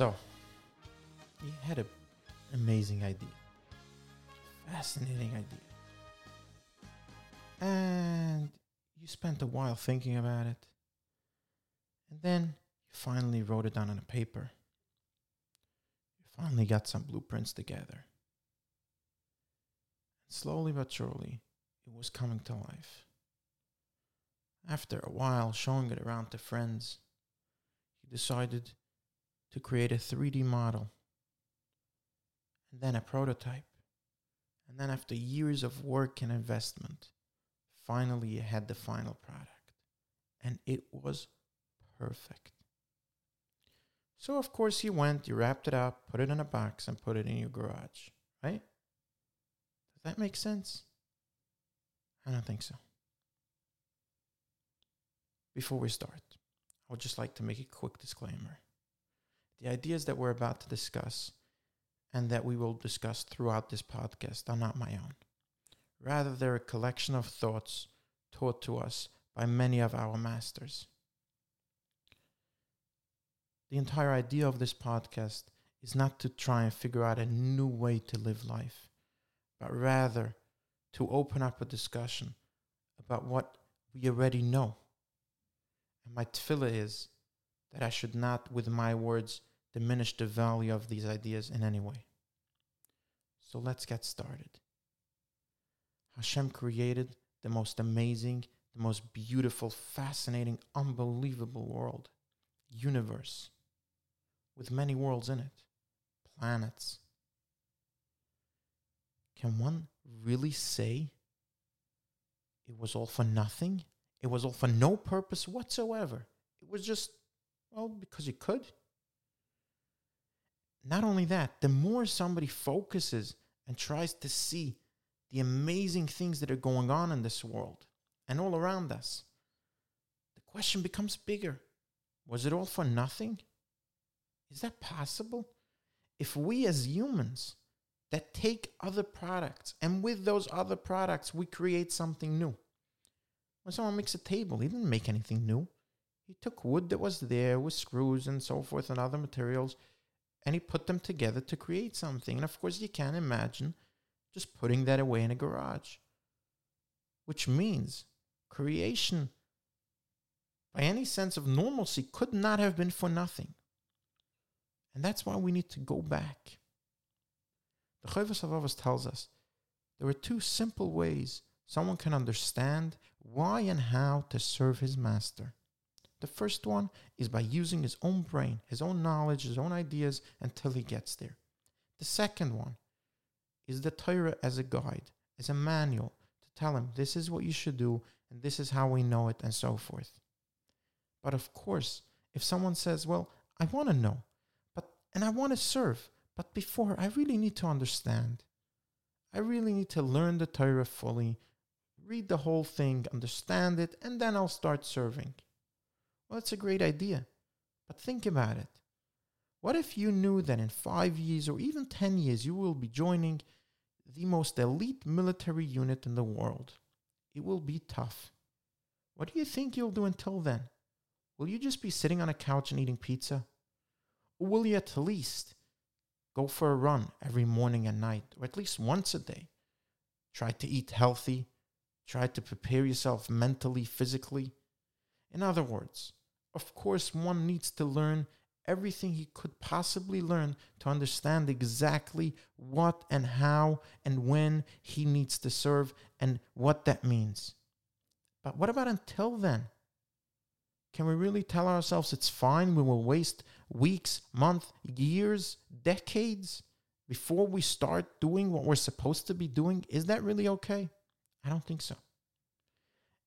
So, you had an amazing idea, fascinating idea, and you spent a while thinking about it, and then you finally wrote it down on a paper. You finally got some blueprints together. And slowly but surely, it was coming to life. After a while showing it around to friends, you decided to create a 3D model, and then a prototype. And then, after years of work and investment, finally you had the final product. And it was perfect. So, of course, you went, you wrapped it up, put it in a box, and put it in your garage, right? Does that make sense? I don't think so. Before we start, I would just like to make a quick disclaimer. The ideas that we're about to discuss and that we will discuss throughout this podcast are not my own. Rather, they're a collection of thoughts taught to us by many of our masters. The entire idea of this podcast is not to try and figure out a new way to live life, but rather to open up a discussion about what we already know. And my tefillah is that I should not, with my words, diminish the value of these ideas in any way. So let's get started. Hashem created the most amazing, the most beautiful, fascinating, unbelievable world, universe, with many worlds in it, planets. Can one really say it was all for nothing? It was all for no purpose whatsoever. It was just, well, because you could not only that, the more somebody focuses and tries to see the amazing things that are going on in this world and all around us, the question becomes bigger. Was it all for nothing? Is that possible? If we as humans that take other products and with those other products we create something new. When someone makes a table, he didn't make anything new. He took wood that was there with screws and so forth and other materials and he put them together to create something. And of course, you can't imagine just putting that away in a garage, which means creation, by any sense of normalcy, could not have been for nothing. And that's why we need to go back. The Chovos HaLevavos tells us there are two simple ways someone can understand why and how to serve his master. The first one is by using his own brain, his own knowledge, his own ideas until he gets there. The second one is the Torah as a guide, as a manual to tell him this is what you should do and this is how we know it and so forth. But of course, if someone says, "Well, I want to know, but and I want to serve, but before I really need to understand. I really need to learn the Torah fully, read the whole thing, understand it, and then I'll start serving." Well, that's a great idea. But think about it. What if you knew that in five years or even 10 years you will be joining the most elite military unit in the world? It will be tough. What do you think you'll do until then? Will you just be sitting on a couch and eating pizza? Or will you at least go for a run every morning and night, or at least once a day? Try to eat healthy, try to prepare yourself mentally, physically. In other words, of course, one needs to learn everything he could possibly learn to understand exactly what and how and when he needs to serve and what that means. But what about until then? Can we really tell ourselves it's fine? We will waste weeks, months, years, decades before we start doing what we're supposed to be doing? Is that really okay? I don't think so.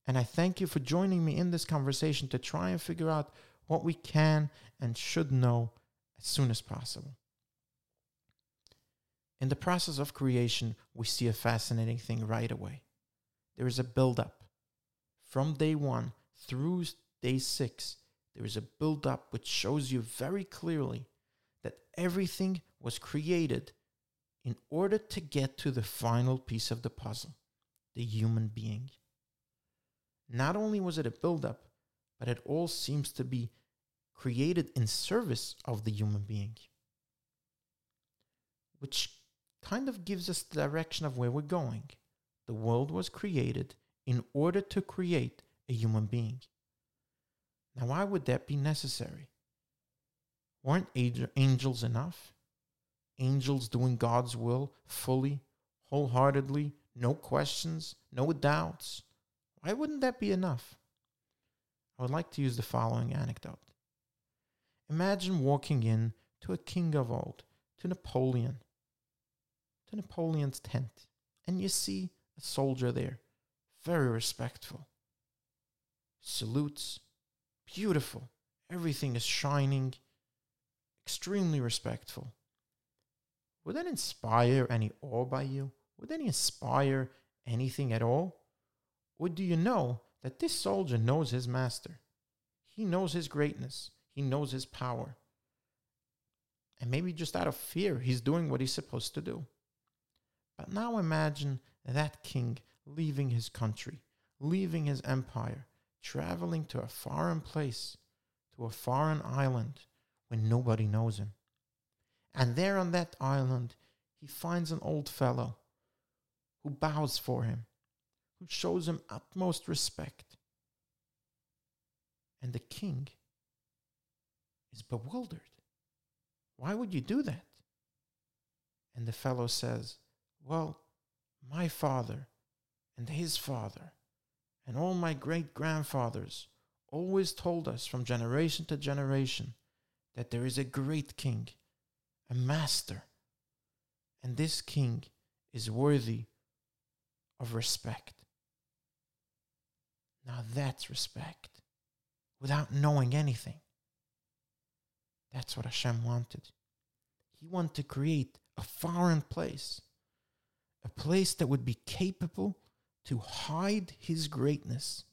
And I thank you for joining me in this conversation to try and figure out what we can and should know as soon as possible. In the process of creation, we see a fascinating thing right away. There is a build-up. From day one through day six, there is a build-up which shows you very clearly that everything was created in order to get to the final piece of the puzzle, the human being. Not only was it a buildup, but it all seems to be created in service of the human being, which kind of gives us the direction of where we're going. The world was created in order to create a human being. Now, why would that be necessary? Weren't angels enough? Angels doing God's will fully, wholeheartedly, no questions, no doubts. Why wouldn't that be enough? I would like to use the following anecdote. Imagine walking in to a king of old, to Napoleon, to Napoleon's tent, and you see a soldier there, very respectful. Salutes, beautiful, everything is shining, extremely respectful. Would that inspire any awe by you? Would that inspire anything at all? Or do you know that this soldier knows his master? He knows his greatness, he knows his power. And maybe just out of fear, he's doing what he's supposed to do. But now imagine that king leaving his country, leaving his empire, traveling to a foreign place, to a foreign island when nobody knows him. And there on that island, he finds an old fellow who bows for him, who shows him utmost respect. And the king is bewildered. Why would you do that? And the fellow says, Well, my father and his father and all my great grandfathers always told us from generation to generation that there is a great king, a master, and this king is worthy of respect. Now that's respect without knowing anything. That's what Hashem wanted. He wanted to create a foreign place, a place that would be capable to hide his greatness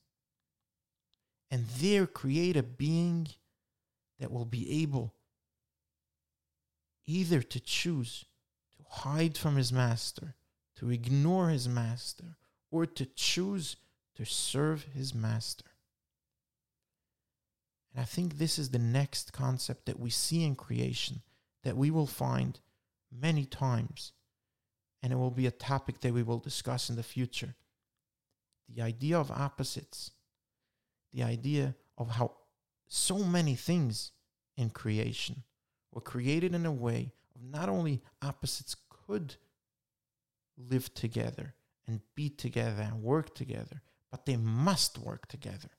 and there create a being that will be able either to choose to hide from his master, to ignore his master, or to choose to serve his master. And I think this is the next concept that we see in creation that we will find many times. And it will be a topic that we will discuss in the future. The idea of opposites, the idea of how so many things in creation were created in a way of not only opposites could live together and be together and work together, but they must work together.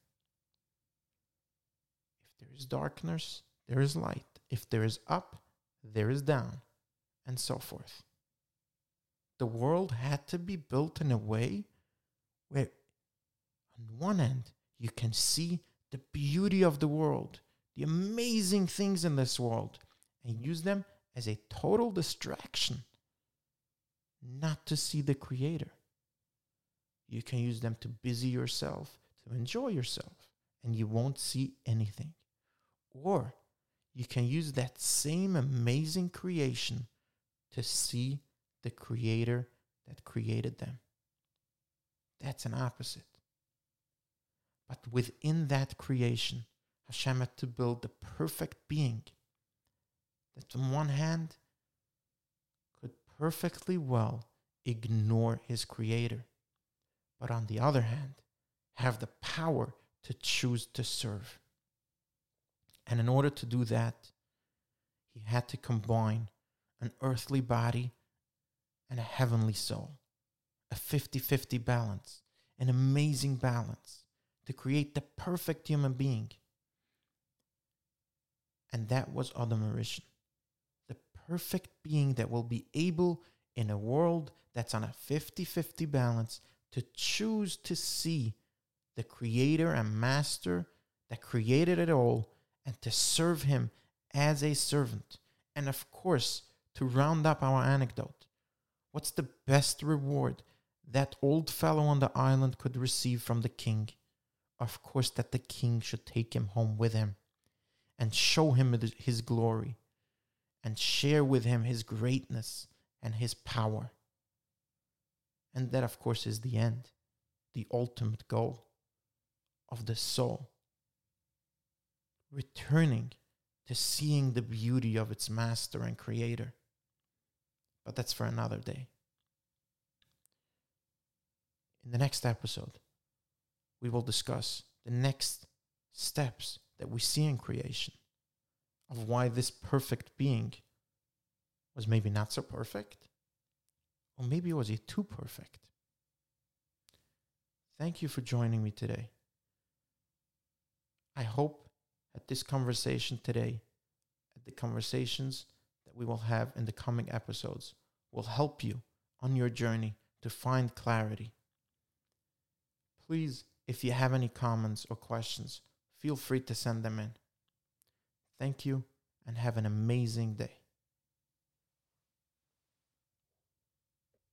If there is darkness, there is light. If there is up, there is down, and so forth. The world had to be built in a way where, on one end, you can see the beauty of the world, the amazing things in this world, and use them as a total distraction, not to see the Creator. You can use them to busy yourself, to enjoy yourself, and you won't see anything. Or you can use that same amazing creation to see the Creator that created them. That's an opposite. But within that creation, Hashem had to build the perfect being that, on one hand, could perfectly well ignore his creator, but on the other hand, have the power to choose to serve. And in order to do that, he had to combine an earthly body and a heavenly soul, a 50 50 balance, an amazing balance to create the perfect human being. And that was Adam HaRishon, the perfect being that will be able in a world that's on a 50 50 balance to choose to see the creator and master that created it all and to serve him as a servant. And of course, to round up our anecdote, what's the best reward that old fellow on the island could receive from the king? Of course, that the king should take him home with him and show him his glory and share with him his greatness and his power. And that, of course, is the end, the ultimate goal of the soul returning to seeing the beauty of its master and creator. But that's for another day. In the next episode, we will discuss the next steps that we see in creation of why this perfect being was maybe not so perfect, or maybe it was he too perfect? Thank you for joining me today. I hope that this conversation today, at the conversations that we will have in the coming episodes, will help you on your journey to find clarity. Please, if you have any comments or questions, feel free to send them in. Thank you and have an amazing day.